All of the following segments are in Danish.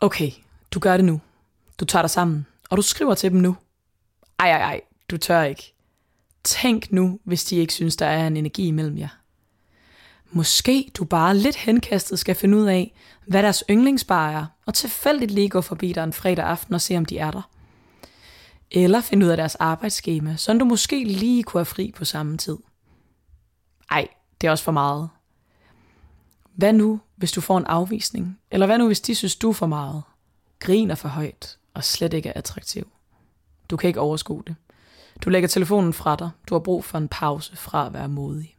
Okay, du gør det nu. Du tager dig sammen, og du skriver til dem nu. Ej, ej, ej, du tør ikke. Tænk nu, hvis de ikke synes, der er en energi imellem jer. Måske du bare lidt henkastet skal finde ud af, hvad deres yndlingsbar er, og tilfældigt lige gå forbi dig en fredag aften og se, om de er der. Eller finde ud af deres arbejdsskema, så du måske lige kunne have fri på samme tid. Ej, det er også for meget. Hvad nu, hvis du får en afvisning? Eller hvad nu, hvis de synes, du er for meget? Griner for højt og slet ikke er attraktiv. Du kan ikke overskue det. Du lægger telefonen fra dig. Du har brug for en pause fra at være modig.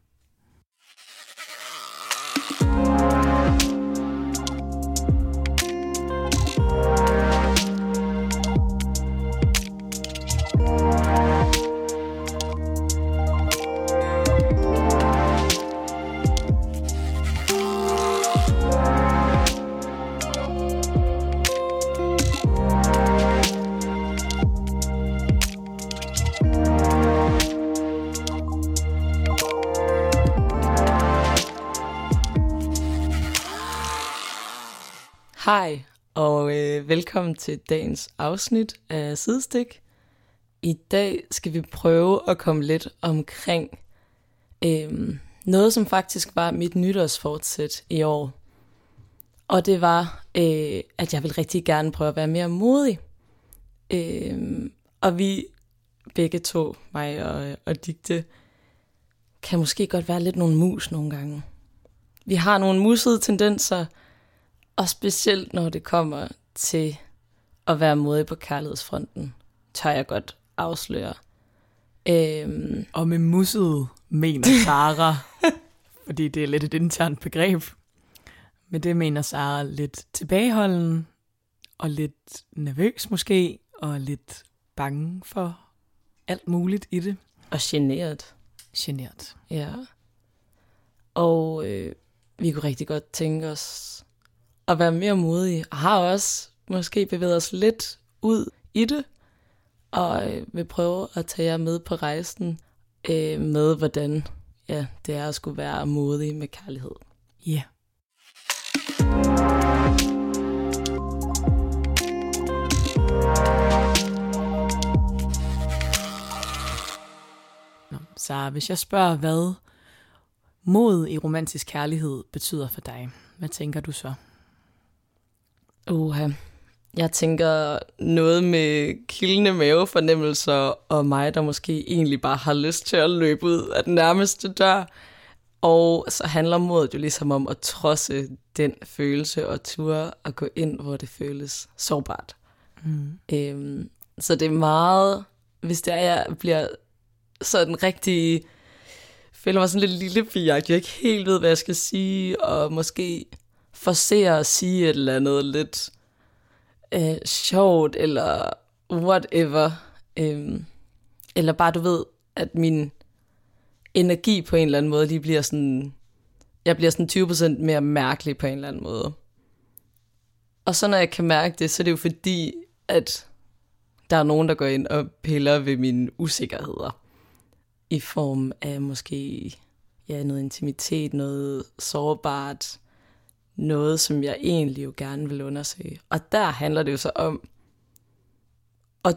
Hej, og øh, velkommen til dagens afsnit af Sidestik. I dag skal vi prøve at komme lidt omkring øh, noget, som faktisk var mit nytårsfortsæt i år. Og det var, øh, at jeg vil rigtig gerne prøve at være mere modig. Øh, og vi begge to, mig og, og Digte, kan måske godt være lidt nogle mus nogle gange. Vi har nogle musede tendenser, og specielt når det kommer til at være modig på kærlighedsfronten, tør jeg godt afsløre. Øhm, Og med musset mener Sara, fordi det er lidt et internt begreb. Men det mener Sara lidt tilbageholden, og lidt nervøs måske, og lidt bange for alt muligt i det. og generet. Genert. Ja. Og øh, vi kunne rigtig godt tænke os at være mere modige, og har også måske bevæget os lidt ud i det, og øh, vil prøve at tage jer med på rejsen øh, med, hvordan ja, det er at skulle være modig med kærlighed. Ja. Yeah. Så hvis jeg spørger, hvad mod i romantisk kærlighed betyder for dig, hvad tænker du så? Uha. Jeg tænker noget med kildende mavefornemmelser, og mig, der måske egentlig bare har lyst til at løbe ud af den nærmeste dør. Og så handler modet jo ligesom om at trodse den følelse og ture at gå ind, hvor det føles sårbart. Mm. Øhm, så det er meget, hvis det er, jeg bliver sådan rigtig, føler mig sådan lidt lille pige, jeg ikke helt ved, hvad jeg skal sige, og måske forser at sige et eller andet lidt øh, sjovt, eller whatever. Øhm, eller bare, du ved, at min energi på en eller anden måde lige bliver sådan, jeg bliver sådan 20% mere mærkelig på en eller anden måde. Og så når jeg kan mærke det, så er det jo fordi, at der er nogen, der går ind og piller ved mine usikkerheder. I form af måske ja, noget intimitet, noget sårbart, noget, som jeg egentlig jo gerne vil undersøge. Og der handler det jo så om at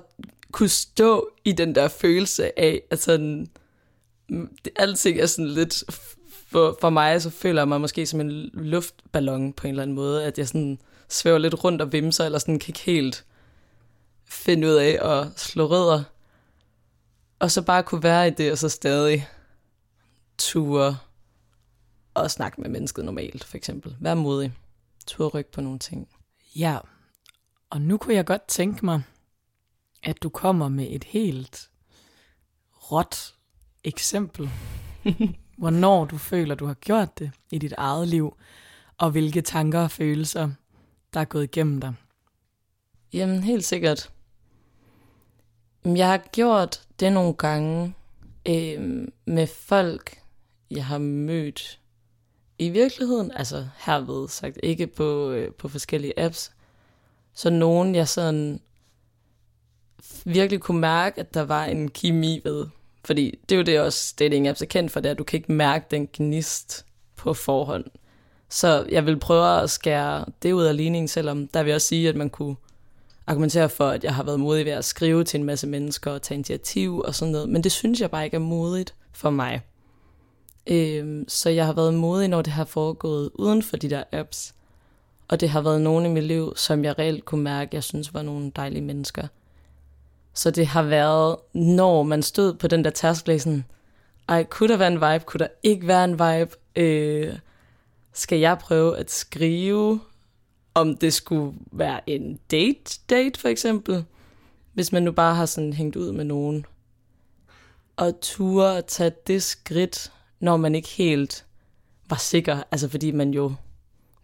kunne stå i den der følelse af, at sådan, det, alting er sådan lidt, for, for mig så føler jeg mig måske som en luftballon på en eller anden måde, at jeg sådan svæver lidt rundt og vimser, eller sådan kan ikke helt finde ud af at slå rødder. Og så bare kunne være i det, og så stadig ture og snakke med mennesket normalt, for eksempel. Vær modig. Ture ryk på nogle ting. Ja, og nu kunne jeg godt tænke mig, at du kommer med et helt råt eksempel. Hvornår du føler, du har gjort det i dit eget liv, og hvilke tanker og følelser, der er gået igennem dig. Jamen, helt sikkert. Jeg har gjort det nogle gange øh, med folk, jeg har mødt i virkeligheden, altså herved sagt, ikke på, øh, på forskellige apps, så nogen jeg sådan virkelig kunne mærke, at der var en kemi ved. Fordi det er jo det også dating apps er kendt for, det at du kan ikke mærke den gnist på forhånd. Så jeg vil prøve at skære det ud af ligningen, selvom der vil jeg også sige, at man kunne argumentere for, at jeg har været modig ved at skrive til en masse mennesker og tage initiativ og sådan noget. Men det synes jeg bare ikke er modigt for mig. Øhm, så jeg har været modig, når det har foregået uden for de der apps. Og det har været nogen i mit liv, som jeg reelt kunne mærke, jeg synes var nogle dejlige mennesker. Så det har været, når man stod på den der tærskel, sådan, ej, kunne der være en vibe, kunne der ikke være en vibe? Øh, skal jeg prøve at skrive, om det skulle være en date, date for eksempel? Hvis man nu bare har sådan hængt ud med nogen. Og ture at tage det skridt, når man ikke helt var sikker. Altså fordi man jo,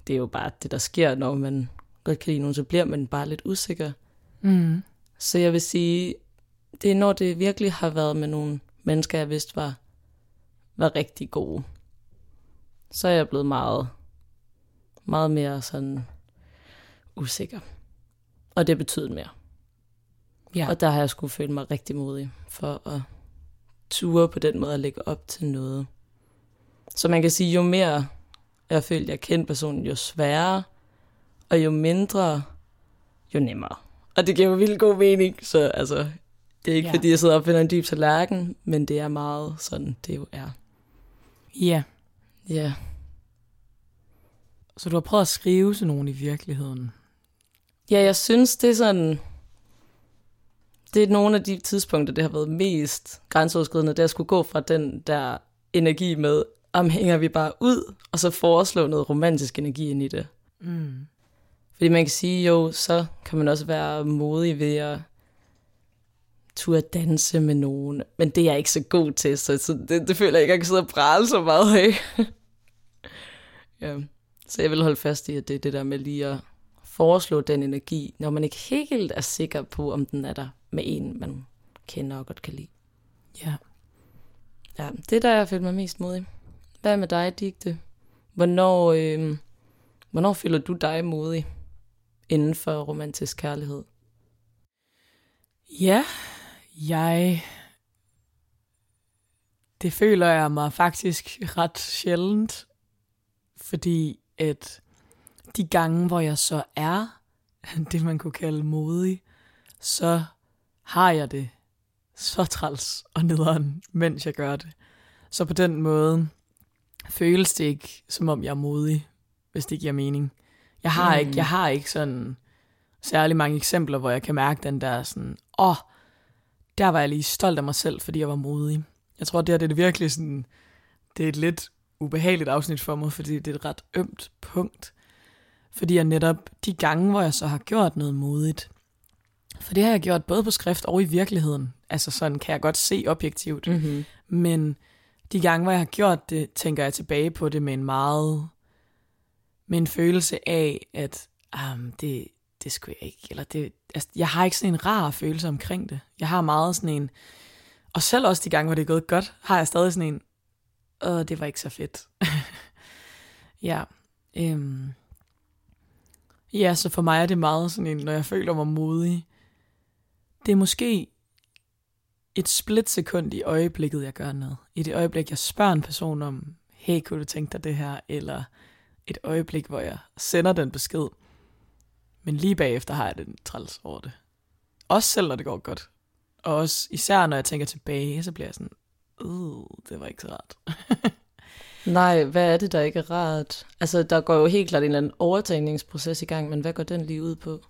det er jo bare det, der sker, når man godt kan lide nogen, så bliver man bare lidt usikker. Mm. Så jeg vil sige, det er når det virkelig har været med nogle mennesker, jeg vidste var, var rigtig gode. Så er jeg blevet meget, meget mere sådan usikker. Og det betyder mere. Ja. Og der har jeg skulle føle mig rigtig modig for at ture på den måde at lægge op til noget. Så man kan sige, jo mere jeg følte, jeg kendte personen, jo sværere, og jo mindre, jo nemmere. Og det giver jo vildt god mening, så altså, det er ikke Ja. ja. fordi, jeg sidder og finder en dyb tallerken, men det er meget sådan, det jo er. Ja. Ja, Så du har prøvet at skrive til nogen i virkeligheden. ja jeg synes, det er sådan, det er nogle af de tidspunkter, det har været mest grænseoverskridende, da jeg skulle gå fra den der energi med, om hænger vi bare ud, og så foreslå noget romantisk energi ind i det. Mm. Fordi man kan sige, jo, så kan man også være modig ved at turde danse med nogen. Men det er jeg ikke så god til, så, så det, det føler jeg ikke, jeg kan sidde og prale så meget af. ja. Så jeg vil holde fast i, at det er det der med lige at foreslå den energi, når man ikke helt er sikker på, om den er der med en, man kender og godt kan lide. Ja. Ja, det er der, jeg føler mig mest modig. Hvad med dig, Digte? Hvornår, øh, hvornår føler du dig modig inden for romantisk kærlighed? Ja, jeg... Det føler jeg mig faktisk ret sjældent, fordi at de gange, hvor jeg så er det, man kunne kalde modig, så har jeg det så træls og nederen, mens jeg gør det. Så på den måde føles det ikke, som om jeg er modig, hvis det giver mening. Jeg har, Mm. ikke, jeg har ikke sådan særlig mange eksempler, hvor jeg kan mærke den der sådan, åh, oh, der var jeg lige stolt af mig selv, fordi jeg var modig. Jeg tror, det her det er det virkelig sådan, det er et lidt ubehageligt afsnit for mig, fordi det er et ret ømt punkt. Fordi jeg netop de gange, hvor jeg så har gjort noget modigt, for det har jeg gjort både på skrift og i virkeligheden. Altså sådan kan jeg godt se objektivt. Mm-hmm. Men de gange, hvor jeg har gjort det, tænker jeg tilbage på det med en meget, med en følelse af, at um, det, det skulle jeg ikke, eller det, altså, jeg har ikke sådan en rar følelse omkring det. Jeg har meget sådan en, og selv også de gange, hvor det er gået godt, har jeg stadig sådan en, åh, det var ikke så fedt. ja, øhm. ja, så for mig er det meget sådan en, når jeg føler mig modig, det er måske et splitsekund i øjeblikket, jeg gør noget. I det øjeblik, jeg spørger en person om, hey, kunne du tænke dig det her? Eller et øjeblik, hvor jeg sender den besked. Men lige bagefter har jeg den træls over det. Også selv, når det går godt. Og også især, når jeg tænker tilbage, så bliver jeg sådan, øh, det var ikke så rart. Nej, hvad er det, der ikke er rart? Altså, der går jo helt klart en eller anden overtagningsproces i gang, men hvad går den lige ud på?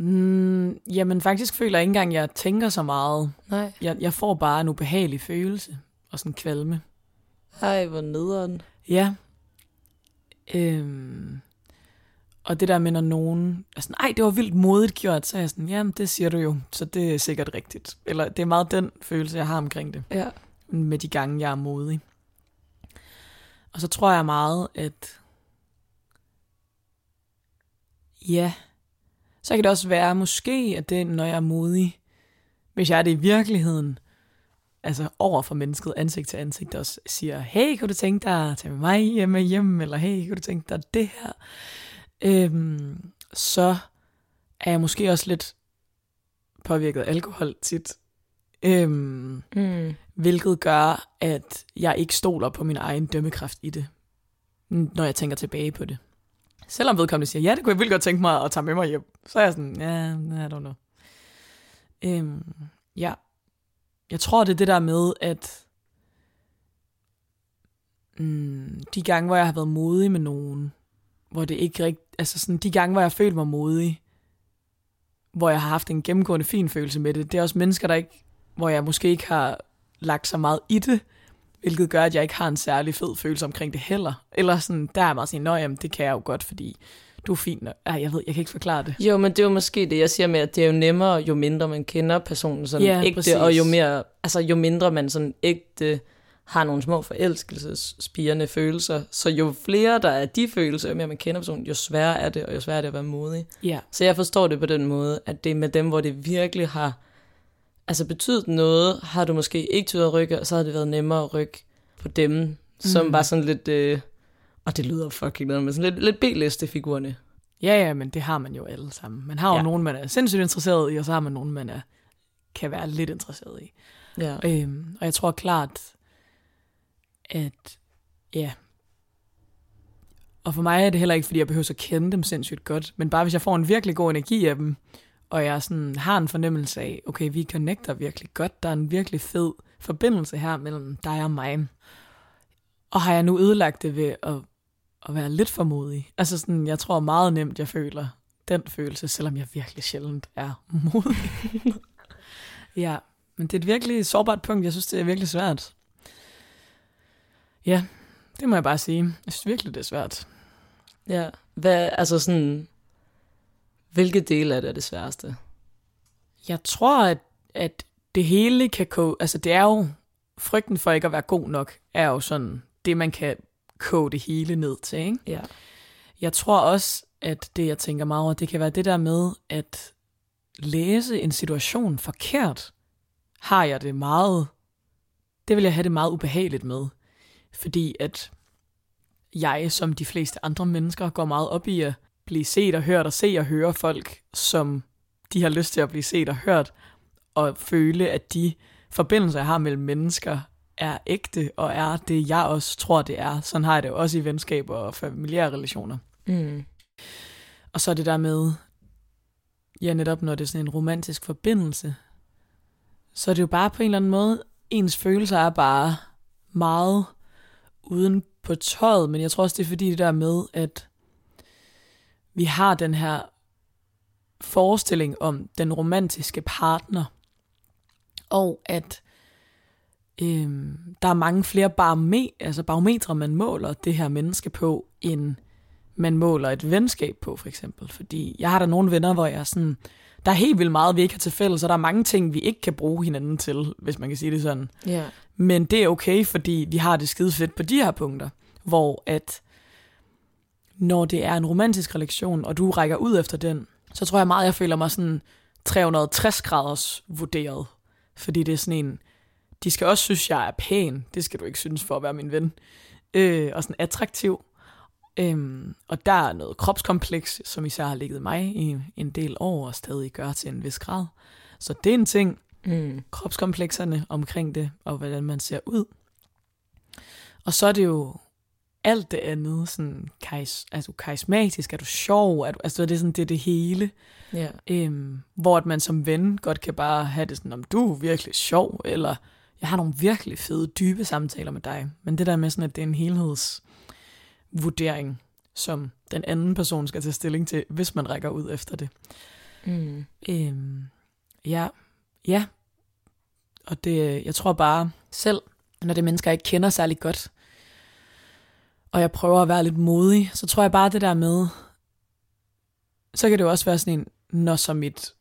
Mm, jamen, faktisk føler jeg ikke engang, at jeg tænker så meget. Nej. Jeg, jeg får bare en ubehagelig følelse og sådan kvalme. Ej, hvor nederen. Ja. Øhm. Og det der med, når nogen er sådan, ej, det var vildt modigt gjort, så er jeg sådan, jamen, det siger du jo, så det er sikkert rigtigt. Eller det er meget den følelse, jeg har omkring det, Ja. med de gange, jeg er modig. Og så tror jeg meget, at ja, så kan det også være måske, at det, når jeg er modig, hvis jeg er det i virkeligheden, altså over for mennesket, ansigt til ansigt, også siger, hey, kunne du tænke dig at tage med mig hjemme hjem, eller hey, kunne du tænke dig det her? Øhm, så er jeg måske også lidt påvirket af alkohol tit. Øhm, Mm. hvilket gør, at jeg ikke stoler på min egen dømmekraft i det. når jeg tænker tilbage på det. Selvom vedkommende siger, ja, det kunne jeg vildt godt tænke mig at tage med mig hjem, så er jeg sådan, ja, I don't know. Øhm, ja, jeg tror, det er det der med, at mm, de gange, hvor jeg har været modig med nogen, hvor det ikke rigt... altså sådan de gange, hvor jeg følte mig modig, hvor jeg har haft en gennemgående fin følelse med det, det er også mennesker, der ikke, hvor jeg måske ikke har lagt så meget i det, hvilket gør, at jeg ikke har en særlig fed følelse omkring det heller. Eller sådan, der er meget sådan, jamen, det kan jeg jo godt, fordi du er fin. Ej, jeg ved, jeg kan ikke forklare det. Jo, men det er jo måske det, jeg siger med, at det er jo nemmere, jo mindre man kender personen sådan Ja, ægte, præcis. og jo mere, altså jo mindre man sådan ægte har nogle små forelskelsespirende følelser. Så jo flere der er de følelser, jo mere man kender personen, jo sværere er det, og jo sværere er det at være modig. Ja, Så jeg forstår det på den måde, at det er med dem, hvor det virkelig har altså betydet noget, har du måske ikke tydet at rykke, og så har det været nemmere at rykke på dem, som Mm. var sådan lidt, øh, og det lyder fucking noget, men sådan lidt, lidt B-liste-figurerne. ja, ja, men det har man jo alle sammen. Man har jo Ja. ja. nogen, man er sindssygt interesseret i, og så har man nogen, man er, kan være lidt interesseret i. Ja. Øhm, og jeg tror klart, at ja, og for mig er det heller ikke, fordi jeg behøver at kende dem sindssygt godt, men bare hvis jeg får en virkelig god energi af dem, og jeg sådan har en fornemmelse af, okay, vi connecter virkelig godt, der er en virkelig fed forbindelse her mellem dig og mig. Og har jeg nu ødelagt det ved at, at være lidt for modig? Altså sådan, jeg tror meget nemt, jeg føler den følelse, selvom jeg virkelig sjældent er modig. ja, men det er et virkelig sårbart punkt. Jeg synes, det er virkelig svært. Ja, det må jeg bare sige. Jeg synes virkelig, det er svært. Ja, hvad, altså sådan, hvilke dele af det er det sværeste? Jeg tror, at, at det hele kan koge... Altså, det er jo... Frygten for ikke at være god nok, er jo sådan det, man kan koge det hele ned til, ikke? Ja. Jeg tror også, at det, jeg tænker meget over, det kan være det der med, at læse en situation forkert, har jeg det meget... Det vil jeg have det meget ubehageligt med. Fordi at jeg, som de fleste andre mennesker, går meget op i at blive set og hørt og se og høre folk, som de har lyst til at blive set og hørt, og føle, at de forbindelser, jeg har mellem mennesker, er ægte og er det, jeg også tror, det er. Sådan har jeg det jo også i venskaber og familiære relationer. Mm. Og så er det der med, ja netop når det er sådan en romantisk forbindelse, så er det jo bare på en eller anden måde, ens følelser er bare meget uden på tøjet, men jeg tror også, det er fordi det der med, at vi har den her forestilling om den romantiske partner, og at øhm, der er mange flere barome- altså barometre, man måler det her menneske på, end man måler et venskab på, for eksempel. Fordi jeg har da nogle venner, hvor jeg er sådan, der er helt vildt meget, vi ikke har til fælles, og der er mange ting, vi ikke kan bruge hinanden til, hvis man kan sige det sådan. Ja. Men det er okay, fordi vi har det skide fedt på de her punkter, hvor at når det er en romantisk relation, og du rækker ud efter den, så tror jeg meget, jeg føler mig sådan 360 graders vurderet. Fordi det er sådan en, de skal også synes, jeg er pæn. Det skal du ikke synes for at være min ven. Øh, og sådan attraktiv. Øhm, og der er noget kropskompleks, som især har ligget mig i en del år, og stadig gør til en vis grad. Så det er en ting Mm. kropskomplekserne omkring det, og hvordan man ser ud. Og så er det jo alt det andet, sådan, karis, du karismatisk, er du sjov, er du, altså det er, sådan, det er det hele, Ja. øhm, hvor at man som ven godt kan bare have det sådan, om du er virkelig sjov, eller jeg har nogle virkelig fede, dybe samtaler med dig. Men det der med sådan, at det er en helhedsvurdering, som den anden person skal tage stilling til, hvis man rækker ud efter det. Mm. Øhm, ja, ja. Og det, jeg tror bare selv, når det er mennesker, ikke kender særlig godt, og jeg prøver at være lidt modig, så tror jeg bare det der med, så kan det jo også være sådan en, når så mit,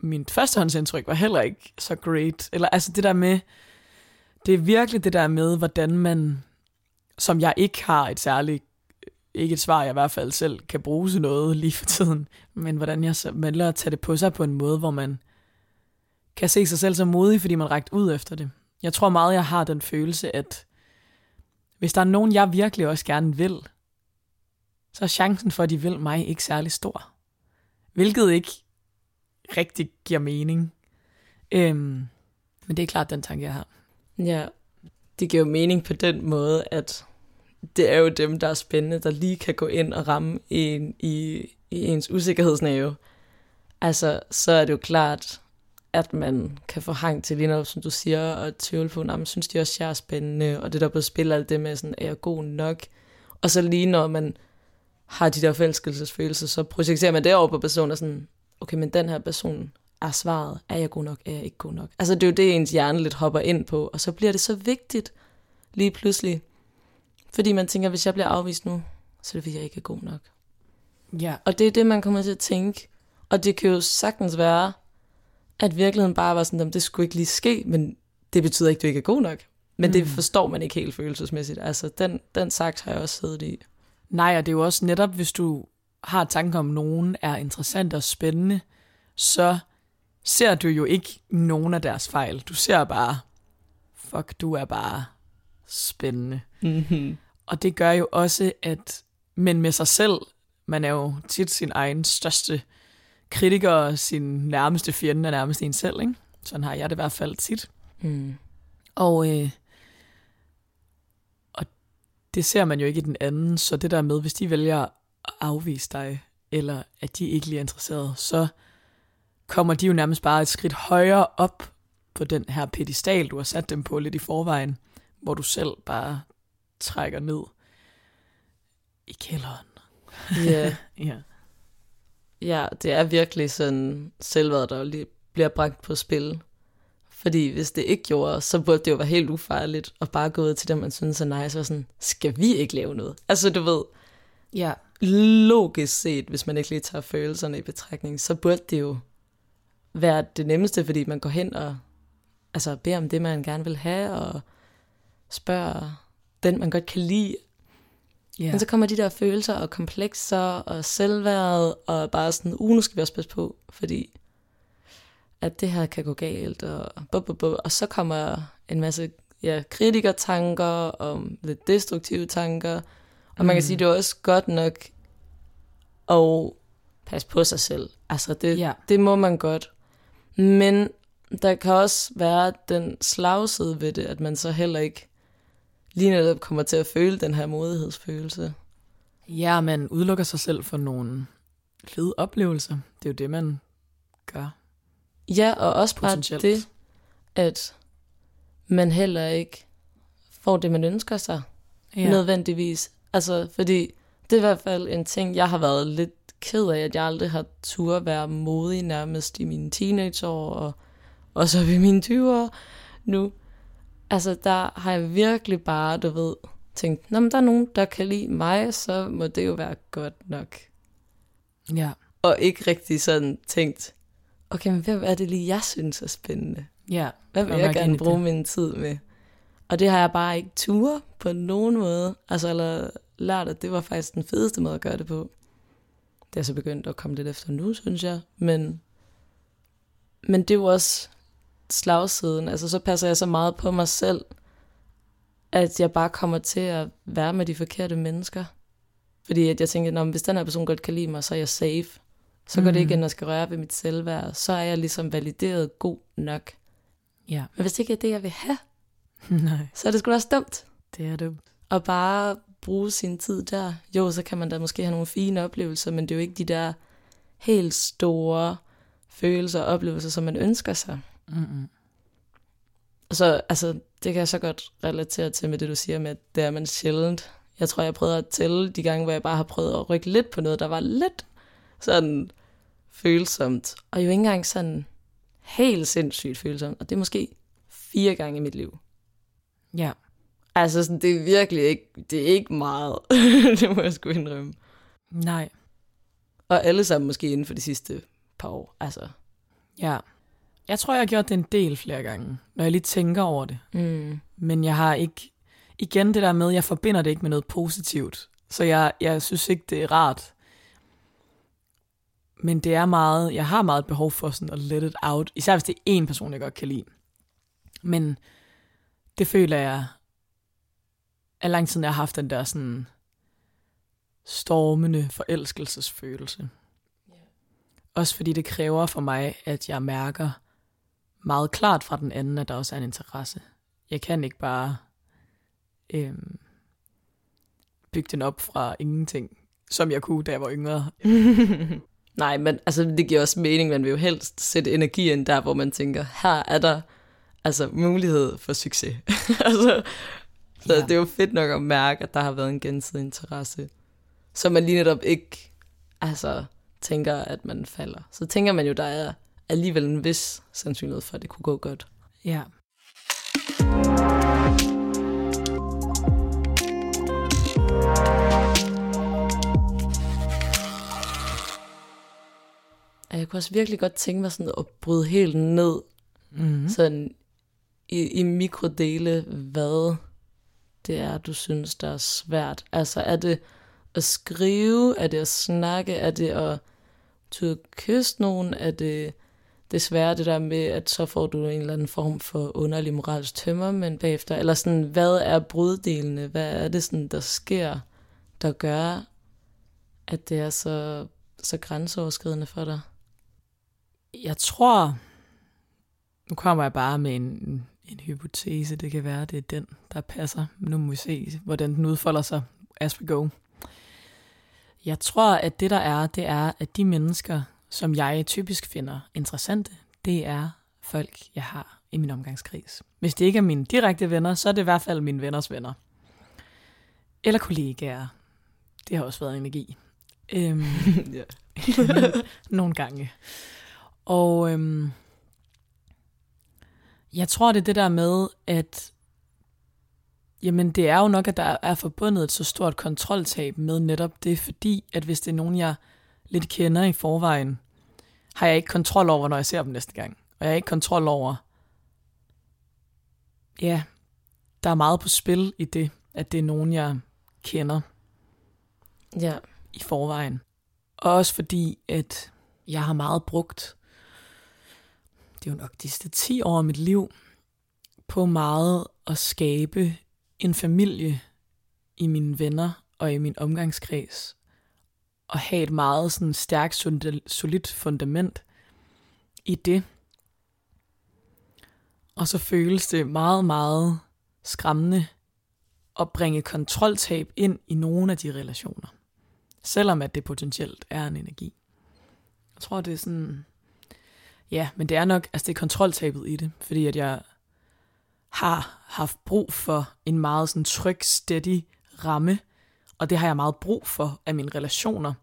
mit førstehåndsindtryk var heller ikke så great. Eller altså det der med, det er virkelig det der med, hvordan man, som jeg ikke har et særligt, ikke et svar, jeg i hvert fald selv kan bruge til noget lige for tiden, men hvordan jeg så vælger at tage det på sig på en måde, hvor man kan se sig selv som modig, fordi man rækt ud efter det. Jeg tror meget, jeg har den følelse, at hvis der er nogen, jeg virkelig også gerne vil, så er chancen for, at de vil mig ikke særlig stor. Hvilket ikke rigtig giver mening. Øhm, men det er klart den tanke, jeg har. Ja, det giver jo mening på den måde, at det er jo dem, der er spændende, der lige kan gå ind og ramme en i, i ens usikkerhedsnave. Altså, så er det jo klart, at man kan få hang til lige noget, som du siger, og tvivle på, at synes de også, jeg er spændende, og det der på spil, alt det med, sådan, er jeg god nok? Og så lige når man har de der forelskelsesfølelser, så projekterer man det over på personen, og sådan, okay, men den her person er svaret, er jeg god nok, er jeg ikke god nok? Altså det er jo det, ens hjerne lidt hopper ind på, og så bliver det så vigtigt lige pludselig, fordi man tænker, hvis jeg bliver afvist nu, så er det fordi, jeg ikke er god nok. Ja. Og det er det, man kommer til at tænke. Og det kan jo sagtens være, at virkeligheden bare var sådan, at det skulle ikke lige ske, men det betyder ikke, at du ikke er god nok. Men mm. det forstår man ikke helt følelsesmæssigt. Altså, den, den sagt har jeg også siddet i. Nej, og det er jo også netop, hvis du har tanke om, at nogen er interessant og spændende, så ser du jo ikke nogen af deres fejl. Du ser bare, fuck, du er bare spændende. Mm-hmm. Og det gør jo også, at men med sig selv, man er jo tit sin egen største kritiker, og sin nærmeste fjende er nærmest en selv, ikke? Sådan har jeg det i hvert fald tit. Mm. Og, øh, og det ser man jo ikke i den anden, så det der med, hvis de vælger at afvise dig, eller at de ikke lige er interesseret, så kommer de jo nærmest bare et skridt højere op på den her pedestal, du har sat dem på lidt i forvejen, hvor du selv bare trækker ned i kælderen. Yeah. ja. Ja, det er virkelig sådan selvværd, der lige bliver bragt på spil. Fordi hvis det ikke gjorde, så burde det jo være helt ufarligt at bare gå ud til dem, man synes er nice, og sådan, skal vi ikke lave noget? Altså du ved, Ja. logisk set, hvis man ikke lige tager følelserne i betragtning, så burde det jo være det nemmeste, fordi man går hen og altså, beder om det, man gerne vil have, og spørger den, man godt kan lide. Ja. Men så kommer de der følelser og komplekser og selvværd, og bare sådan, uh, nu skal vi også passe på, fordi at det her kan gå galt, og, bup, bup, bup. og så kommer en masse ja, kritikertanker, og lidt destruktive tanker, og man kan Mm. sige, det er også godt nok at passe på sig selv. Altså, det, Ja. det må man godt. Men der kan også være den slagside ved det, at man så heller ikke lige netop kommer til at føle den her modighedsfølelse. Ja, man udelukker sig selv for nogle fede oplevelser. Det er jo det, man gør. Ja, og også bare det, at man heller ikke får det, man ønsker sig, ja. nødvendigvis. Altså, fordi det er i hvert fald en ting, jeg har været lidt ked af, at jeg aldrig har tur være modig nærmest i mine teenageår, og også i mine 20'ere nu. Altså, der har jeg virkelig bare, du ved, tænkt, Nå, men der er nogen, der kan lide mig, så må det jo være godt nok. Ja. Og ikke rigtig sådan tænkt, okay, men hvem er det lige, jeg synes er spændende? Ja. Hvad vil jeg gerne bruge det. min tid med? Og det har jeg bare ikke tur på nogen måde. Altså, eller lært, at det var faktisk den fedeste måde at gøre det på. Det er så begyndt at komme lidt efter nu, synes jeg. Men, men det er jo også slagsiden. Altså, så passer jeg så meget på mig selv, at jeg bare kommer til at være med de forkerte mennesker. Fordi at jeg tænker, at hvis den her person godt kan lide mig, så er jeg safe. Så går det ikke Mhm. ind og skal røre ved mit selvværd. Så er jeg ligesom valideret god nok. Ja. Men hvis det ikke er det, jeg vil have, Nej, så er det sgu da også dumt. det er dumt. at bare bruge sin tid der. Jo, så kan man da måske have nogle fine oplevelser, men det er jo ikke de der helt store følelser og oplevelser, som man ønsker sig. Mm-mm. Og så, altså, det kan jeg så godt relatere til med det, du siger med, at det er man sjældent. Jeg tror, jeg prøvede at tælle de gange, hvor jeg bare har prøvet at rykke lidt på noget, der var lidt sådan følsomt. Og jo ikke engang sådan helt sindssygt følsomt. Og det er måske fire gange i mit liv. Ja. Altså, sådan, det er virkelig ikke, det er ikke meget. det må jeg sgu indrømme. Nej. Og alle sammen måske inden for de sidste par år. Altså. Ja. Jeg tror, jeg har gjort det en del flere gange, når jeg lige tænker over det. Mm. Men jeg har ikke... Igen det der med, jeg forbinder det ikke med noget positivt. Så jeg, jeg synes ikke, det er rart. Men det er meget... Jeg har meget behov for sådan at let it out. Især hvis det er en person, jeg godt kan lide. Men det føler jeg... Er lang tid, jeg har haft den der sådan stormende forelskelsesfølelse. Også fordi det kræver for mig, at jeg mærker meget klart fra den anden, at der også er en interesse. Jeg kan ikke bare øhm, bygge den op fra ingenting, som jeg kunne, da jeg var yngre. Nej, men altså, det giver også mening. Man vil jo helst sætte energi ind der, hvor man tænker, her er der altså mulighed for succes. altså, så Ja. det er jo fedt nok at mærke, at der har været en gensidig interesse. Så man lige netop ikke altså, tænker, at man falder. Så tænker man jo, der er alligevel en vis sandsynlighed for, at det kunne gå godt. Ja. Og jeg kunne også virkelig godt tænke mig sådan at bryde helt ned Mm. sådan i, i mikrodele, hvad det er, du synes, der er svært. Altså, er det at skrive? Er det at snakke? Er det at turde kysse nogen? Er det desværre det der med, at så får du en eller anden form for underlig moralsk tømmer, men bagefter, eller sådan, hvad er bruddelene? Hvad er det sådan, der sker, der gør, at det er så, så grænseoverskridende for dig? Jeg tror, nu kommer jeg bare med en, en hypotese, det kan være, det er den, der passer. Men nu må vi se, hvordan den udfolder sig as we go. Jeg tror, at det der er, det er, at de mennesker, som jeg typisk finder interessante, det er folk, jeg har i min omgangskreds. Hvis det ikke er mine direkte venner, så er det i hvert fald mine venners venner. Eller kollegaer. Det har også været energi. Øhm, nogle gange. Og øhm, jeg tror, det er det der med, at jamen, det er jo nok, at der er forbundet et så stort kontroltab med netop det, fordi at hvis det er nogen, jeg lidt kender i forvejen, har jeg ikke kontrol over, når jeg ser dem næste gang. Og jeg har ikke kontrol over, ja, der er meget på spil i det, at det er nogen, jeg kender ja. i forvejen. Og også fordi, at jeg har meget brugt, det er jo nok de sidste 10 år af mit liv, på meget at skabe en familie i mine venner og i min omgangskreds. Og have et meget sådan stærkt, solidt fundament i det. Og så føles det meget, meget skræmmende at bringe kontroltab ind i nogle af de relationer. Selvom at det potentielt er en energi. Jeg tror, det er sådan... Ja, men det er nok, altså det er kontroltabet i det, fordi at jeg har haft brug for en meget sådan tryg, steady ramme, og det har jeg meget brug for af mine relationer.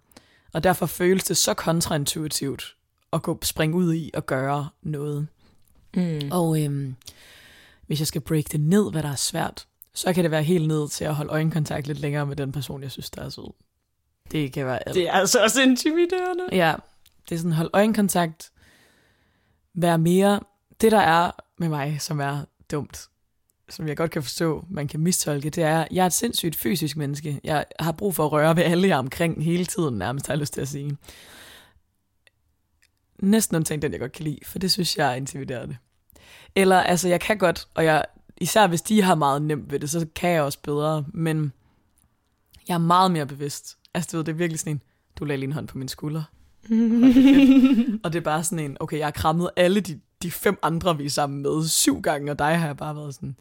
Og derfor føles det så kontraintuitivt at gå springe ud i og gøre noget. Mm. Og øhm, hvis jeg skal break det ned, hvad der er svært, så kan det være helt ned til at holde øjenkontakt lidt længere med den person, jeg synes, der er sød. Det kan være alt. Det er altså også intimiderende. Ja, det er sådan, hold øjenkontakt, være mere, det der er med mig, som er dumt, som jeg godt kan forstå, man kan mistolke, det er, jeg er et sindssygt fysisk menneske. Jeg har brug for at røre ved alle, jer omkring hele tiden, nærmest har jeg lyst til at sige. Næsten undtagen den, jeg godt kan lide, for det synes jeg er intimiderende. Eller, altså, jeg kan godt, og jeg, især hvis de har meget nemt ved det, så kan jeg også bedre, men jeg er meget mere bevidst. Altså, du ved, det er virkelig sådan en, du lagde lige en hånd på min skulder. og det er bare sådan en, okay, jeg har krammet alle de, de fem andre, vi er sammen med, syv gange, og dig har jeg bare været sådan,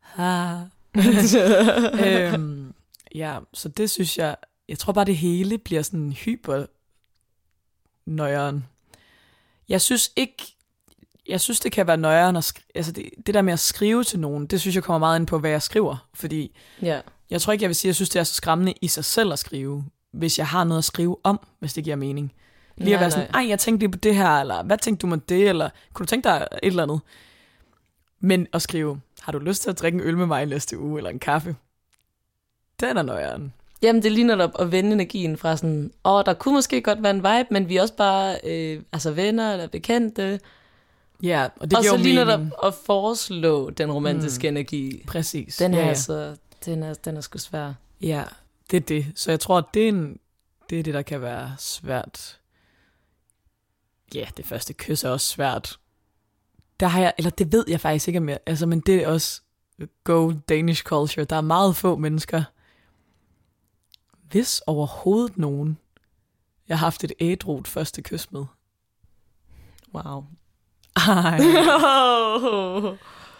ha. øhm, ja, så det synes jeg, jeg tror bare, det hele bliver sådan hyper nøjeren. Jeg synes ikke, jeg synes, det kan være nøjeren at skri- altså det, det der med at skrive til nogen, det synes jeg kommer meget ind på, hvad jeg skriver, fordi Ja. jeg tror ikke, jeg vil sige, at jeg synes, det er så skræmmende i sig selv at skrive, hvis jeg har noget at skrive om, hvis det giver mening. Lige at Nej, være sådan, ej, jeg tænkte lige på det her, eller hvad tænkte du med det, eller kunne du tænke dig et eller andet? Men at skrive, har du lyst til at drikke en øl med mig næste uge, eller en kaffe? Den er nøjeren. Jamen, det ligner op at vende energien fra sådan, åh, der kunne måske godt være en vibe, men vi er også bare øh, altså venner eller bekendte. Ja, og det og giver så ligner det at foreslå den romantiske mm. energi. Præcis. Den her, ja, ja, altså, den er, den er sgu svær. Ja, det er det. Så jeg tror, at det er, en, det er det, der kan være svært. Ja, det første kys er også svært. Der har jeg, eller det ved jeg faktisk ikke mere. Altså, men det er også go Danish culture. Der er meget få mennesker, hvis overhovedet nogen, jeg har haft et ædrut første kys med. Wow. Ej,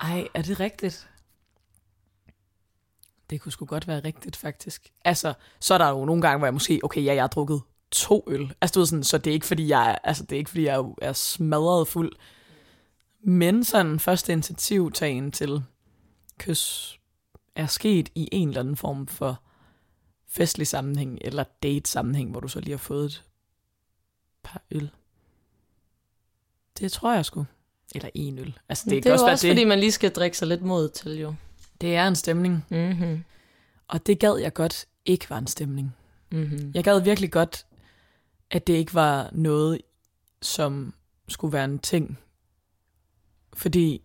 ej, er det rigtigt? det kunne sgu godt være rigtigt, faktisk. Altså, så er der jo nogle gange, hvor jeg måske, okay, ja, jeg har drukket to øl. Altså, du ved sådan, så det er ikke, fordi jeg, altså, det er ikke, fordi jeg er smadret fuld. Men sådan første initiativtagen til kys er sket i en eller anden form for festlig sammenhæng, eller date sammenhæng, hvor du så lige har fået et par øl. Det tror jeg sgu. Eller en øl. Altså, det, Det, kan er også jo også, det. fordi man lige skal drikke sig lidt mod til, jo. Det er en stemning. Mm-hmm. Og det gad jeg godt ikke var en stemning. Mm-hmm. Jeg gad virkelig godt, at det ikke var noget, som skulle være en ting. Fordi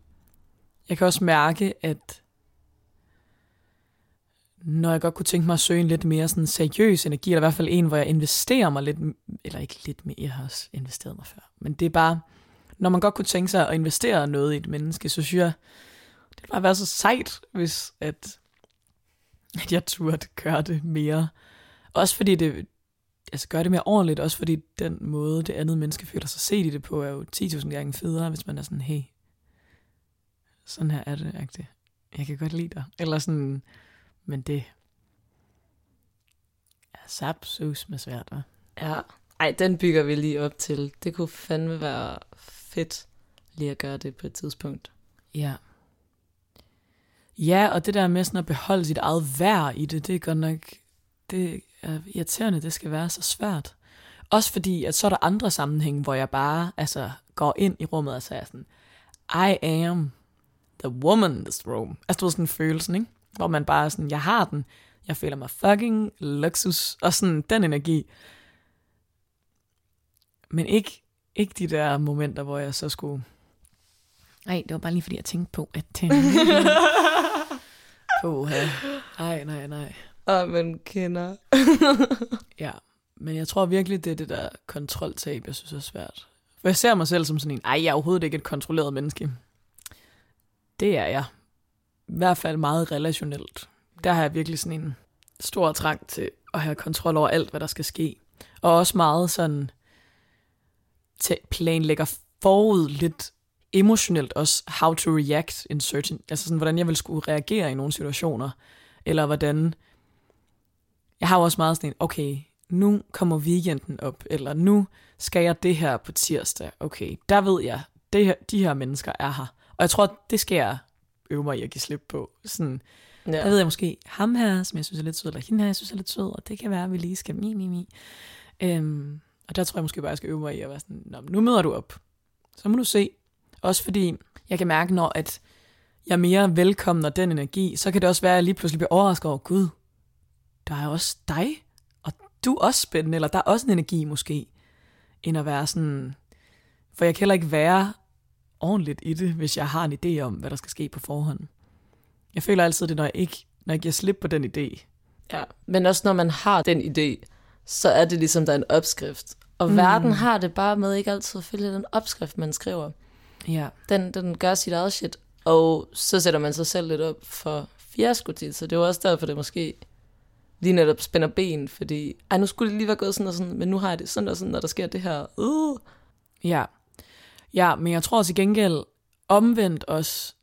jeg kan også mærke, at når jeg godt kunne tænke mig at søge en lidt mere sådan seriøs energi, eller i hvert fald en, hvor jeg investerer mig lidt, eller ikke lidt mere, jeg har også investeret mig før, men det er bare, når man godt kunne tænke sig at investere noget i et menneske, så synes jeg, det ville bare være så sejt, hvis at, at jeg turde gøre det mere. Også fordi det, altså gør det mere ordentligt, også fordi den måde, det andet menneske føler sig set i det på, er jo 10.000 gange federe, hvis man er sådan, hey, sådan her er det, agtigt. jeg kan godt lide dig. Eller sådan, men det er sapsus med svært, hva'? Ja. Ej, den bygger vi lige op til. Det kunne fandme være fedt lige at gøre det på et tidspunkt. Ja. Ja, og det der med sådan at beholde sit eget værd i det, det er godt nok, det er irriterende, det skal være så svært. Også fordi, at så er der andre sammenhænge, hvor jeg bare altså, går ind i rummet og siger sådan, I am the woman in this room. Altså, du ved sådan en følelse, ikke? Hvor man bare er sådan, jeg har den, jeg føler mig fucking luksus, og sådan den energi. Men ikke, ikke de der momenter, hvor jeg så skulle Nej, det var bare lige fordi, jeg tænkte på, at... på, ja. Nej, nej, nej. Ah, Og man kender. Ja, men jeg tror virkelig, det er det der kontroltab, jeg synes er svært. For jeg ser mig selv som sådan en, ej, jeg er overhovedet ikke et kontrolleret menneske. Det er jeg. I hvert fald meget relationelt. Der har jeg virkelig sådan en stor trang til at have kontrol over alt, hvad der skal ske. Og også meget sådan planlægger forud lidt emotionelt også how to react in certain, altså sådan, hvordan jeg vil skulle reagere i nogle situationer, eller hvordan, jeg har jo også meget sådan en, okay, nu kommer weekenden op, eller nu skal jeg det her på tirsdag, okay, der ved jeg, det her, de her mennesker er her, og jeg tror, det skal jeg øve mig i at give slip på, sådan, Ja. der ved jeg måske, ham her, som jeg synes er lidt sød, eller hende her, jeg synes er lidt sød, og det kan være, at vi lige skal mi, mi, mi. Øhm, og der tror jeg måske bare, jeg skal øve mig i at være sådan, Nå, nu møder du op. Så må du se. Også fordi, jeg kan mærke, når at jeg mere velkomner den energi, så kan det også være, at jeg lige pludselig bliver overrasket over, Gud, der er også dig, og du er også spændende, eller der er også en energi måske, end at være sådan, for jeg kan heller ikke være ordentligt i det, hvis jeg har en idé om, hvad der skal ske på forhånd. Jeg føler altid det, når jeg ikke, når jeg giver slip på den idé. Ja, men også når man har den idé, så er det ligesom, der er en opskrift. Og mm. verden har det bare med ikke altid at følge den opskrift, man skriver. Ja. Den, den gør sit eget shit, og så sætter man sig selv lidt op for fiasko tit, så det er jo også derfor, det måske lige netop spænder ben, fordi ej, nu skulle det lige være gået sådan og sådan, men nu har jeg det sådan og sådan, når der sker det her. Uh. Ja. Ja, men jeg tror til gengæld omvendt også,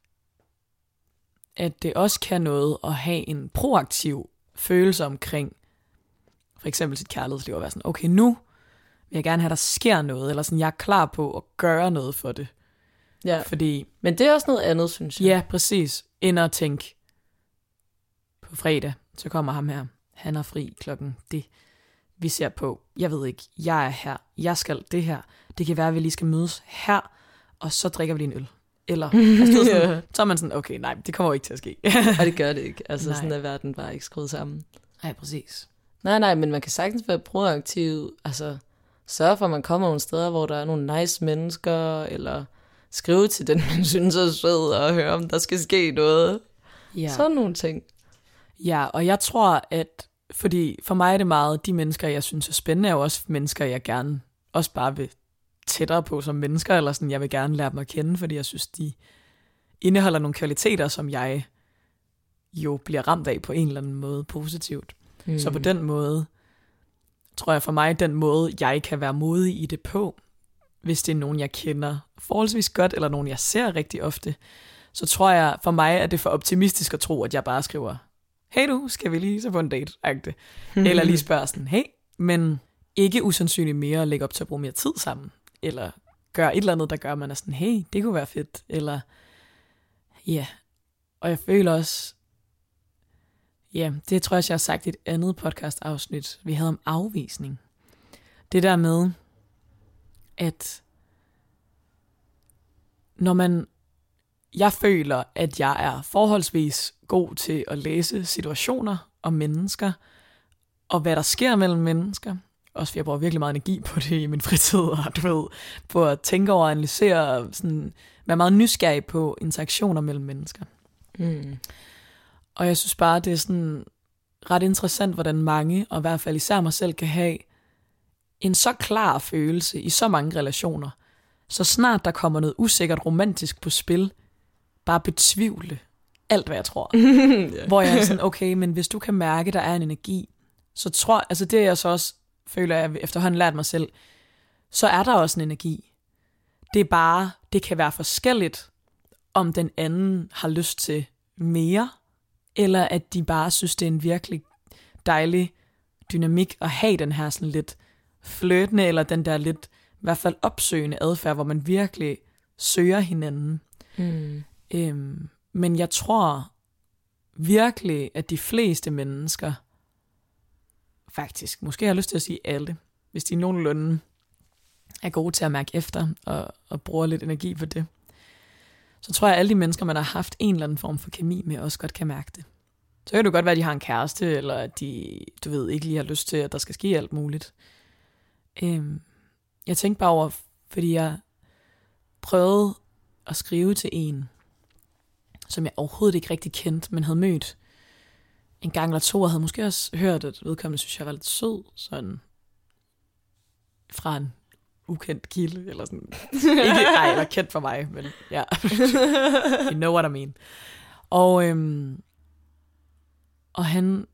at det også kan noget at have en proaktiv følelse omkring for eksempel sit kærlighedsliv og være sådan, okay, nu vil jeg gerne have, at der sker noget, eller sådan, jeg er klar på at gøre noget for det. Ja, Fordi, men det er også noget andet, synes jeg. ja, præcis, end at tænke, på fredag, så kommer ham her, han er fri klokken det, vi ser på, jeg ved ikke, jeg er her, jeg skal det her, det kan være, at vi lige skal mødes her, og så drikker vi lige en øl. Eller, altså, sådan, så er man sådan, okay, nej, det kommer jo ikke til at ske. Og det gør det ikke. Altså, Nej. sådan er verden bare ikke skruet sammen. Nej, præcis. Nej, nej, men man kan sagtens være proaktiv. Altså, sørge for, at man kommer nogle steder, hvor der er nogle nice mennesker, eller skrive til den, man synes er sød, og høre, om der skal ske noget. Ja. Sådan nogle ting. ja, og jeg tror, at fordi for mig er det meget, de mennesker, jeg synes er spændende, er jo også mennesker, jeg gerne også bare vil tættere på som mennesker, eller sådan, jeg vil gerne lære dem at kende, fordi jeg synes, de indeholder nogle kvaliteter, som jeg jo bliver ramt af på en eller anden måde positivt. Mm. Så på den måde, tror jeg for mig, den måde, jeg kan være modig i det på, hvis det er nogen, jeg kender forholdsvis godt, eller nogen, jeg ser rigtig ofte, så tror jeg, for mig er det for optimistisk at tro, at jeg bare skriver, hey du, skal vi lige så på en date? -agtigt. Eller lige spørge sådan, hey, men ikke usandsynligt mere at lægge op til at bruge mere tid sammen. Eller gøre et eller andet, der gør, at man er sådan, hey, det kunne være fedt. Eller, ja. Og jeg føler også, ja, det tror jeg, jeg har sagt i et andet podcast-afsnit, vi havde om afvisning. Det der med, at når man, jeg føler, at jeg er forholdsvis god til at læse situationer og mennesker, og hvad der sker mellem mennesker. Også fordi jeg bruger virkelig meget energi på det i min fritid, og du ved, på at tænke over og analysere, og sådan, være meget nysgerrig på interaktioner mellem mennesker. Mm. Og jeg synes bare, det er sådan ret interessant, hvordan mange, og i hvert fald især mig selv, kan have en så klar følelse i så mange relationer, så snart der kommer noget usikkert romantisk på spil, bare betvivle alt, hvad jeg tror. yeah. Hvor jeg er sådan, okay, men hvis du kan mærke, der er en energi, så tror altså det er jeg så også, føler jeg efterhånden lært mig selv, så er der også en energi. Det er bare, det kan være forskelligt, om den anden har lyst til mere, eller at de bare synes, det er en virkelig dejlig dynamik at have den her sådan lidt flirtende, eller den der lidt, i hvert fald opsøgende adfærd, hvor man virkelig søger hinanden. Mm. Øhm, men jeg tror virkelig, at de fleste mennesker, faktisk, måske har jeg lyst til at sige alle, hvis de nogenlunde er gode til at mærke efter og, og bruger lidt energi på det, så tror jeg, at alle de mennesker, man har haft en eller anden form for kemi med, også godt kan mærke det. Så kan det godt være, at de har en kæreste, eller at de, du ved, ikke lige har lyst til, at der skal ske alt muligt. Øhm, jeg tænkte bare over, fordi jeg prøvede at skrive til en, som jeg overhovedet ikke rigtig kendte, men havde mødt en gang eller to, og havde måske også hørt, at vedkommende synes, jeg var lidt sød, sådan fra en ukendt kilde, eller sådan. ikke, ej, eller kendt for mig, men ja. you know what I mean. Og, øhm, og han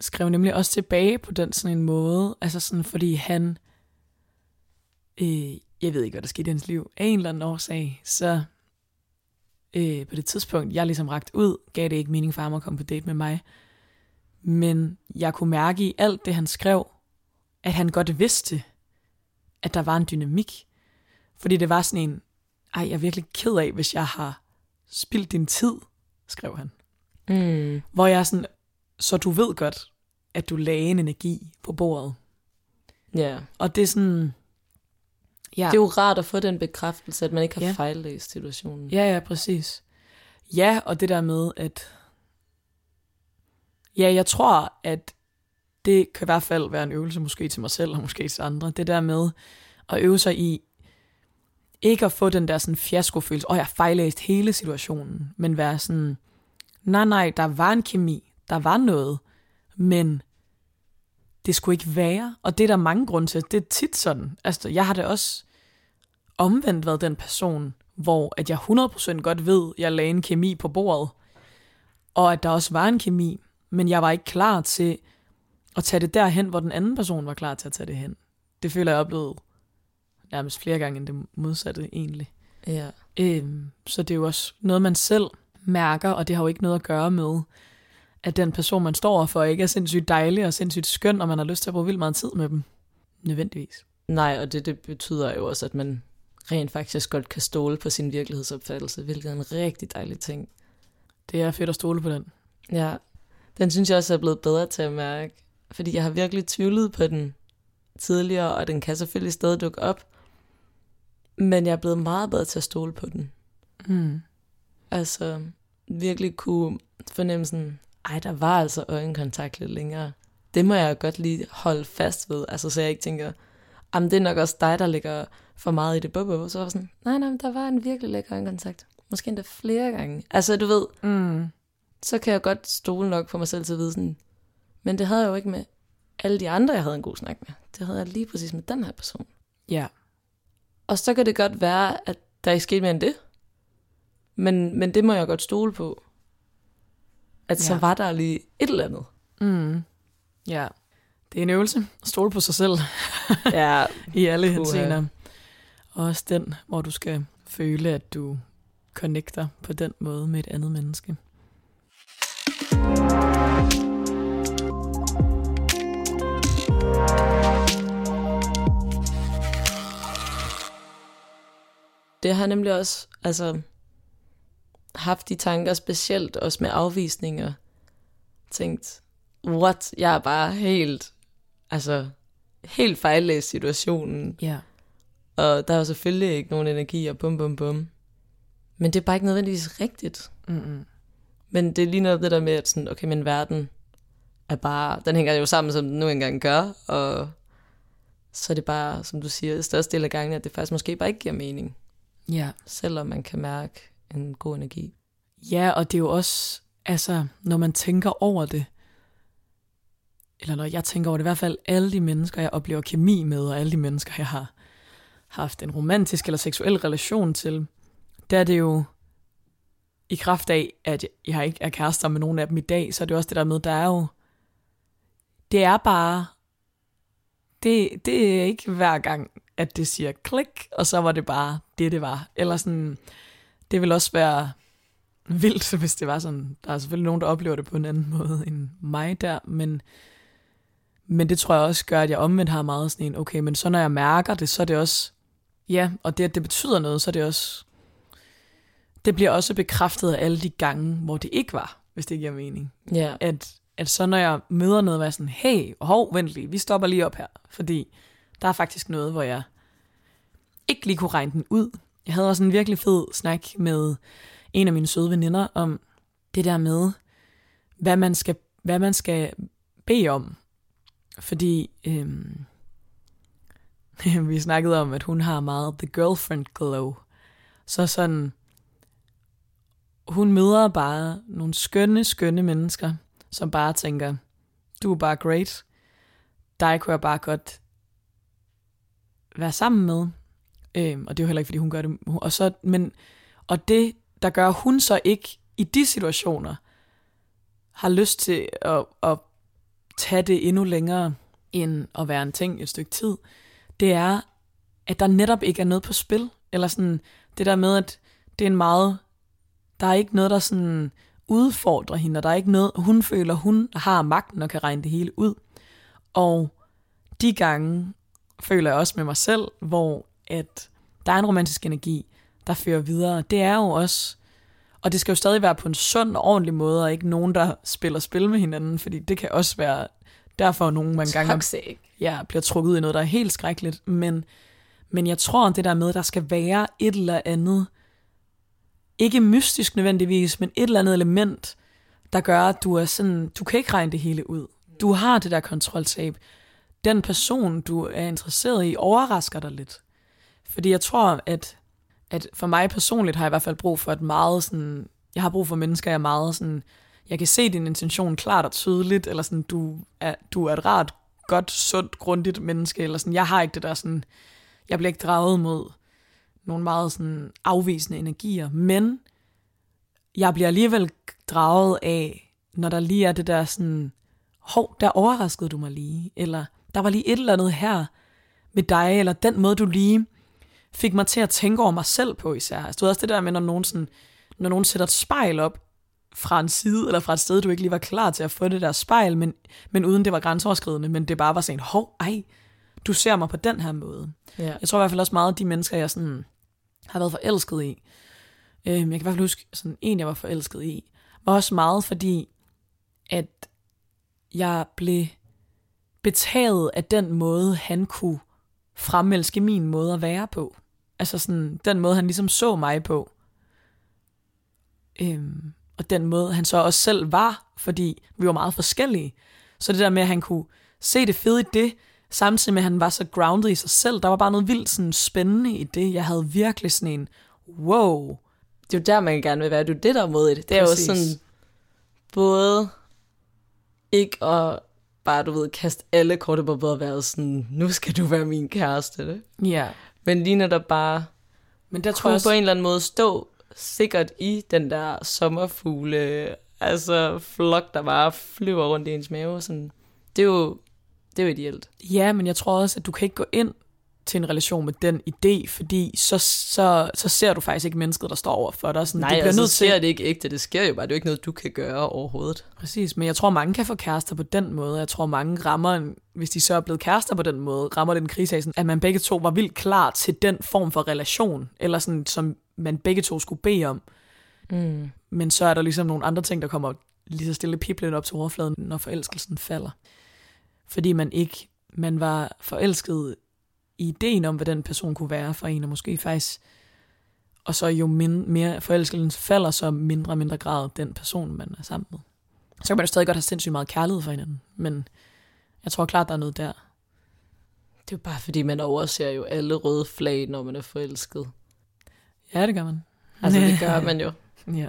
skrev nemlig også tilbage på den sådan en måde, altså sådan, fordi han, øh, jeg ved ikke, hvad der skete i hans liv, af en eller anden årsag, så øh, på det tidspunkt, jeg ligesom ragt ud, gav det ikke mening for ham at komme på date med mig. Men jeg kunne mærke i alt det, han skrev, at han godt vidste, at der var en dynamik. Fordi det var sådan en, ej, jeg er virkelig ked af, hvis jeg har spildt din tid, skrev han. Mm. Hvor jeg er sådan, så du ved godt, at du lagde en energi på bordet. Ja. Yeah. Og det er sådan, Ja. Det er jo rart at få den bekræftelse, at man ikke har Ja. fejllæst situationen. Ja, ja, præcis. Ja, og det der med, at... Ja, jeg tror, at det kan i hvert fald være en øvelse, måske til mig selv, og måske til andre. Det der med at øve sig i, ikke at få den der sådan fiaskofølelse, oh, jeg har fejllæst hele situationen, men være sådan, nej, nej, der var en kemi, der var noget, men det skulle ikke være. Og det er der mange grunde til. Det er tit sådan. Altså, jeg har det også omvendt været den person, hvor at jeg 100% godt ved, at jeg lagde en kemi på bordet, og at der også var en kemi, men jeg var ikke klar til at tage det derhen, hvor den anden person var klar til at tage det hen. Det føler jeg oplevede nærmest flere gange end det modsatte egentlig. Ja. Øhm, så det er jo også noget, man selv mærker, og det har jo ikke noget at gøre med, at den person, man står for, ikke er sindssygt dejlig og sindssygt skøn, og man har lyst til at bruge vildt meget tid med dem. Nødvendigvis. Nej, og det, det betyder jo også, at man rent faktisk godt kan stole på sin virkelighedsopfattelse, hvilket er en rigtig dejlig ting. Det er fedt at stole på den. Ja, den synes jeg også er blevet bedre til at mærke, fordi jeg har virkelig tvivlet på den tidligere, og den kan selvfølgelig stadig dukke op, men jeg er blevet meget bedre til at stole på den. Mm. Altså, virkelig kunne fornemme sådan, ej, der var altså øjenkontakt lidt længere. Det må jeg godt lige holde fast ved, altså så jeg ikke tænker, jamen det er nok også dig, der ligger for meget i det bobo. Så var sådan, nej, nej, men der var en virkelig lækker øjenkontakt. Måske endda flere gange. Altså, du ved, Mm. så kan jeg godt stole nok på mig selv til at vide sådan, men det havde jeg jo ikke med alle de andre, jeg havde en god snak med. Det havde jeg lige præcis med den her person. Ja. Og så kan det godt være, at der ikke skete mere end det. Men, men det må jeg godt stole på at ja. så var der lige et eller andet. Mm. Ja, det er en øvelse. Stole på sig selv ja. i alle hensener. Også den, hvor du skal føle, at du connecter på den måde med et andet menneske. Det har nemlig også, altså haft de tanker, specielt også med afvisninger. Tænkt, what? Jeg er bare helt, altså, helt fejllæst situationen. Ja. Og der er jo selvfølgelig ikke nogen energi og bum bum bum. Men det er bare ikke nødvendigvis rigtigt. Mm-mm. Men det ligner det der med, at sådan, okay, men verden er bare, den hænger jo sammen, som den nu engang gør, og så er det bare, som du siger, største del af gangen, at det faktisk måske bare ikke giver mening, Ja. selvom man kan mærke en god energi. Ja, og det er jo også, altså, når man tænker over det, eller når jeg tænker over det, i hvert fald alle de mennesker, jeg oplever kemi med, og alle de mennesker, jeg har haft en romantisk eller seksuel relation til, der er det jo i kraft af, at jeg ikke er kærester med nogen af dem i dag, så er det jo også det der med, der er jo, det er bare, det, det er ikke hver gang, at det siger klik, og så var det bare det, det var. Eller sådan, det vil også være vildt, hvis det var sådan. Der er selvfølgelig nogen, der oplever det på en anden måde end mig der, men, men det tror jeg også gør, at jeg omvendt har meget sådan en, okay, men så når jeg mærker det, så er det også, ja, og det, at det betyder noget, så er det også, det bliver også bekræftet af alle de gange, hvor det ikke var, hvis det giver mening. Ja, At, at så når jeg møder noget, hvor jeg sådan, hey, hov, vent lige, vi stopper lige op her, fordi der er faktisk noget, hvor jeg ikke lige kunne regne den ud. Jeg havde også en virkelig fed snak med en af mine søde veninder om det der med, hvad man skal, hvad man skal bede om. Fordi øhm, vi snakkede om, at hun har meget the girlfriend glow. Så sådan, hun møder bare nogle skønne, skønne mennesker, som bare tænker, du er bare great. Dig kunne jeg bare godt være sammen med. Øhm, og det er jo heller ikke, fordi hun gør det. Og, så, men, og det, der gør hun så ikke i de situationer, har lyst til at, at tage det endnu længere, end at være en ting et stykke tid, det er, at der netop ikke er noget på spil. Eller sådan, det der med, at det er en meget, der er ikke noget, der sådan udfordrer hende, og der er ikke noget, hun føler, hun har magten og kan regne det hele ud. Og de gange føler jeg også med mig selv, hvor at der er en romantisk energi, der fører videre. Det er jo også, og det skal jo stadig være på en sund og ordentlig måde, og ikke nogen, der spiller spil med hinanden, fordi det kan også være derfor nogen, man toxic. ja, bliver trukket ud i noget, der er helt skrækkeligt. Men, men jeg tror, det der med, at der skal være et eller andet, ikke mystisk nødvendigvis, men et eller andet element, der gør, at du er sådan, du kan ikke regne det hele ud. Du har det der kontroltab. Den person, du er interesseret i, overrasker dig lidt. Fordi jeg tror, at, at for mig personligt har jeg i hvert fald brug for et meget sådan, jeg har brug for mennesker, jeg er meget sådan, jeg kan se din intention klart og tydeligt, eller sådan, du er, du er et rart, godt, sundt, grundigt menneske, eller sådan, jeg har ikke det der sådan, jeg bliver ikke draget mod nogle meget sådan afvisende energier, men jeg bliver alligevel draget af, når der lige er det der sådan, hov, der overraskede du mig lige, eller der var lige et eller andet her med dig, eller den måde, du lige fik mig til at tænke over mig selv på især. Altså, du ved også det der med, når nogen, sådan, når nogen sætter et spejl op fra en side, eller fra et sted, du ikke lige var klar til at få det der spejl, men, men uden det var grænseoverskridende, men det bare var sådan, hov, ej, du ser mig på den her måde. Ja. Jeg tror i hvert fald også meget, at de mennesker, jeg sådan har været forelsket i, øhm, jeg kan i hvert fald huske, sådan en, jeg var forelsket i, var også meget fordi, at jeg blev betaget af den måde, han kunne fremelske min måde at være på. Altså sådan, den måde, han ligesom så mig på. Øhm, og den måde, han så også selv var, fordi vi var meget forskellige. Så det der med, at han kunne se det fede i det, samtidig med, at han var så grounded i sig selv, der var bare noget vildt sådan, spændende i det. Jeg havde virkelig sådan en, wow. Det er jo der, man gerne vil være. Det er jo det, der er mod i det. Er jo Præcis. sådan, både ikke at bare, du ved, kaste alle korte på bordet og være sådan, nu skal du være min kæreste. Det. Ja. Men lige der bare Men der tror jeg på også, en eller anden måde stå sikkert i den der sommerfugle, altså flok, der bare flyver rundt i ens mave. Sådan. Det er jo det er jo ideelt. ja, men jeg tror også, at du kan ikke gå ind til en relation med den idé, fordi så, så, så ser du faktisk ikke mennesket, der står over for dig. Sådan, Nej, du bliver altså, nødt så til, sker det ikke ægte. Det sker jo bare. Det er jo ikke noget, du kan gøre overhovedet. Præcis, men jeg tror, mange kan få kærester på den måde. Jeg tror, mange rammer, en, hvis de så er blevet kærester på den måde, rammer den krise af, sådan, at man begge to var vildt klar til den form for relation, eller sådan, som man begge to skulle bede om. Mm. Men så er der ligesom nogle andre ting, der kommer lige så stille piplen op til overfladen, når forelskelsen falder. Fordi man ikke, man var forelsket ideen om, hvad den person kunne være for en, og måske faktisk, og så jo min, mere forelskelsen falder, så mindre og mindre grad den person, man er sammen med. Så kan man jo stadig godt have sindssygt meget kærlighed for hinanden, men jeg tror klart, der er noget der. Det er jo bare fordi, man overser jo alle røde flag, når man er forelsket. Ja, det gør man. Altså, det gør man jo. Ja.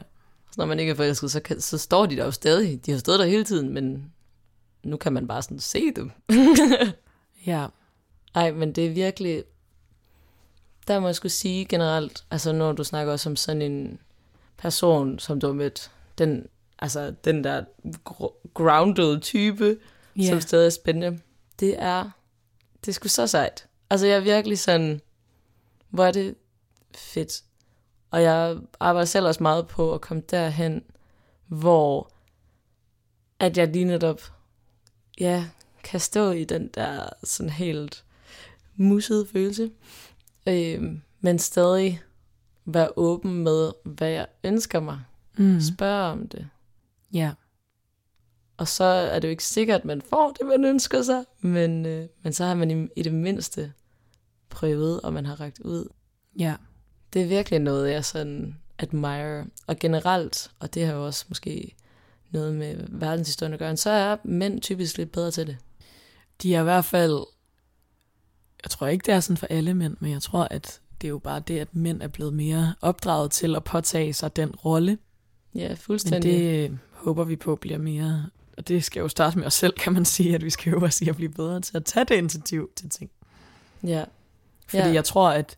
Så når man ikke er forelsket, så, kan, så står de der jo stadig. De har stået der hele tiden, men nu kan man bare sådan se dem. Ja. Ej, men det er virkelig... Der må jeg skulle sige generelt, altså når du snakker også om sådan en person, som du har mødt, den, altså den der gr- grounded type, Ja. som stadig er spændende, det er, det er sgu så sejt. Altså jeg er virkelig sådan, hvor er det fedt. Og jeg arbejder selv også meget på at komme derhen, hvor at jeg lige netop, ja, kan stå i den der sådan helt mussede følelse, øh, men stadig være åben med, hvad jeg ønsker mig. Mm. Spørge om det. Ja. Og så er det jo ikke sikkert, at man får det, man ønsker sig, men, øh, men så har man i, i det mindste prøvet, og man har rækket ud. Ja. Det er virkelig noget, jeg sådan admire. Og generelt, og det har jo også måske noget med verdenshistorien at gøre, så er mænd typisk lidt bedre til det. De er i hvert fald, jeg tror ikke, det er sådan for alle mænd, men jeg tror, at det er jo bare det, at mænd er blevet mere opdraget til at påtage sig den rolle. Ja, Men fuldstændig. det øh, håber vi på bliver mere, og det skal jo starte med os selv, kan man sige, at vi skal øve os i at blive bedre til at tage det initiativ til ting. Ja. Fordi Ja. jeg tror, at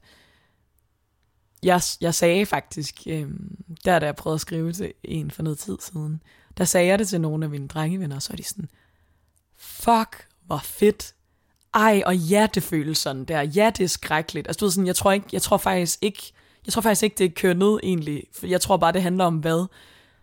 jeg, jeg sagde faktisk, øh, der da jeg prøvede at skrive til en for noget tid siden, der sagde jeg det til nogle af mine drengevenner, og så er de sådan, fuck, hvor fedt. Ej, og ja, det føles sådan der. Ja, det er skrækkeligt. Altså, du ved sådan, jeg tror, ikke, jeg tror faktisk ikke, jeg tror faktisk ikke, det er kørt ned egentlig. Jeg tror bare, det handler om hvad.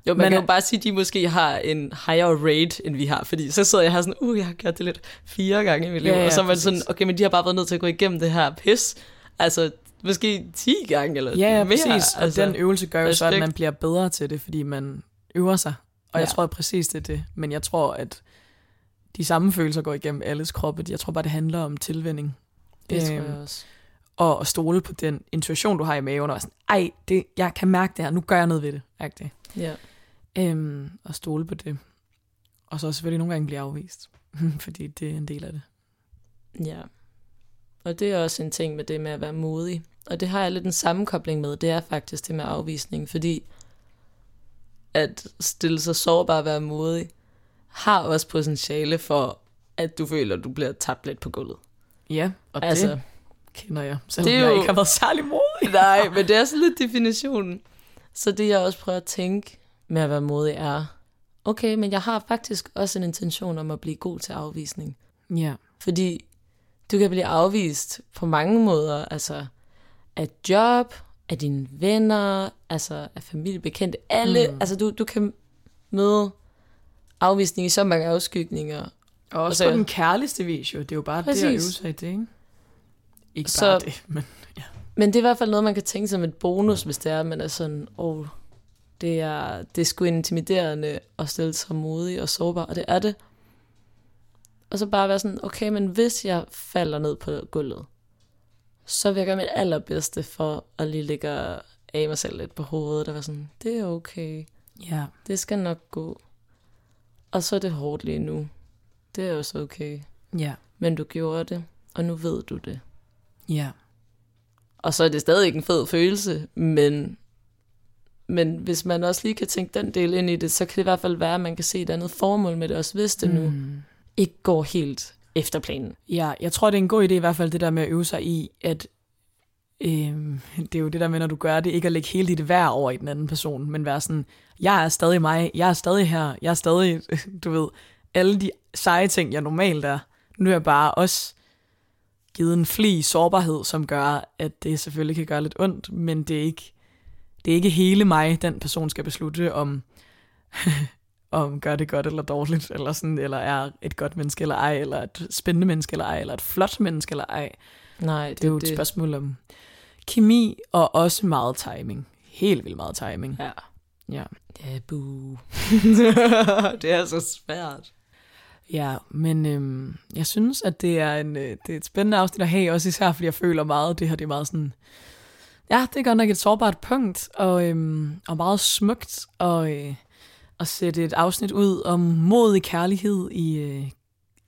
Jo, man Men kan jo bare sige, at de måske har en higher rate, end vi har. Fordi så sidder jeg her sådan, uh, jeg har gjort det lidt fire gange i mit liv. Ja, ja, og så er man sådan, okay, men de har bare været nødt til at gå igennem det her pis. Altså, måske 10 gange eller Ja, ja mere. præcis. Og altså, den øvelse gør jo så, at man bliver bedre til det, fordi man øver sig. Og jeg Ja. tror præcis, det er det. Men jeg tror, at de samme følelser går igennem alles kroppe. Jeg tror bare, det handler om tilvænning. det tror Øhm, jeg også. Og at stole på den intuition, du har i maven. Og sådan, ej, det, jeg kan mærke det her. Nu gør jeg noget ved det. Agtigt. Ja. Øhm, og stole på det. Og så selvfølgelig nogle gange blive afvist. fordi det er en del af det. Ja. Og det er også en ting med det med at være modig. Og det har jeg lidt en sammenkobling med. Det er faktisk det med afvisning, fordi at stille sig sårbar og være modig, har også potentiale for, at du føler, at du bliver tabt lidt på gulvet. Ja, og Altså, det kender jeg. Selvom det er jeg jo- ikke har været særlig modig. nej, men det er sådan lidt definitionen. Så det jeg også prøver at tænke med at være modig er, okay, men jeg har faktisk også en intention om at blive god til afvisning. Ja. Fordi du kan blive afvist på mange måder, altså af job, af dine venner, altså af familiebekendte, alle, mm. altså du, du kan møde afvisning i så mange afskygninger. Og også så- på den kærligste vis jo. Det er jo bare Præcis. det at øve sig i det, ikke? Ikke Så- bare det, men Men det er i hvert fald noget, man kan tænke som et bonus, hvis det er, at man er sådan, åh, oh, det er, det er sgu intimiderende at stille sig modig og sårbar, og det er det. Og så bare være sådan, okay, men hvis jeg falder ned på gulvet, så vil jeg gøre mit allerbedste for at lige ligge og af mig selv lidt på hovedet, og være sådan, det er okay, ja. det skal nok gå. Og så er det hårdt lige nu. Det er også okay. Ja. Men du gjorde det, og nu ved du det. Ja. Og så er det stadig ikke en fed følelse, men, men hvis man også lige kan tænke den del ind i det, så kan det i hvert fald være, at man kan se et andet formål med det, også hvis det nu Mm. ikke går helt efter planen. Ja, jeg tror, det er en god idé i hvert fald, det der med at øve sig i, at øhm, det er jo det der med, når du gør det, ikke at lægge hele dit værd over i den anden person, men være sådan, jeg er stadig mig, jeg er stadig her, jeg er stadig, du ved, alle de seje ting, jeg normalt er. Nu er jeg bare også givet en fli sårbarhed, som gør, at det selvfølgelig kan gøre lidt ondt, men det er ikke, det er ikke hele mig, den person skal beslutte, om, om gør det godt eller dårligt, eller, sådan, eller er et godt menneske eller ej, eller et spændende menneske eller ej, eller et flot menneske eller ej. Nej, det, Det er jo et det. spørgsmål om kemi, og også meget timing. Helt vildt meget timing. Ja. Ja. Ja, bu. det er så svært. Ja, men øhm, jeg synes, at det er, en, øh, det er et spændende afsnit at have, også især fordi jeg føler meget, det her det er meget sådan, ja, det er godt nok et sårbart punkt, og, øhm, og meget smukt og, øh, at sætte et afsnit ud om mod i kærlighed i, øh,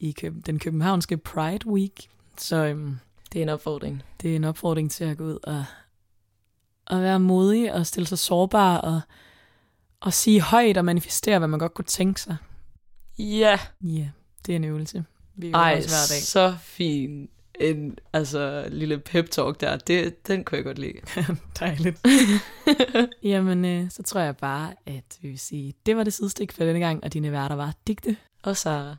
i Køb- den københavnske Pride Week. Så øhm, Det er en opfordring. det er en opfordring til at gå ud og, og være modig og stille sig sårbar og, og sige højt og manifestere, hvad man godt kunne tænke sig. Ja. Ja, det er en øvelse. Vi Ej, hver dag. så fin en altså, lille pep-talk der. Det, den kunne jeg godt lide. Dejligt. Jamen, øh, så tror jeg bare, at vi vil sige, det var det sidestik for denne gang, og dine værter var Digte. Og Sara.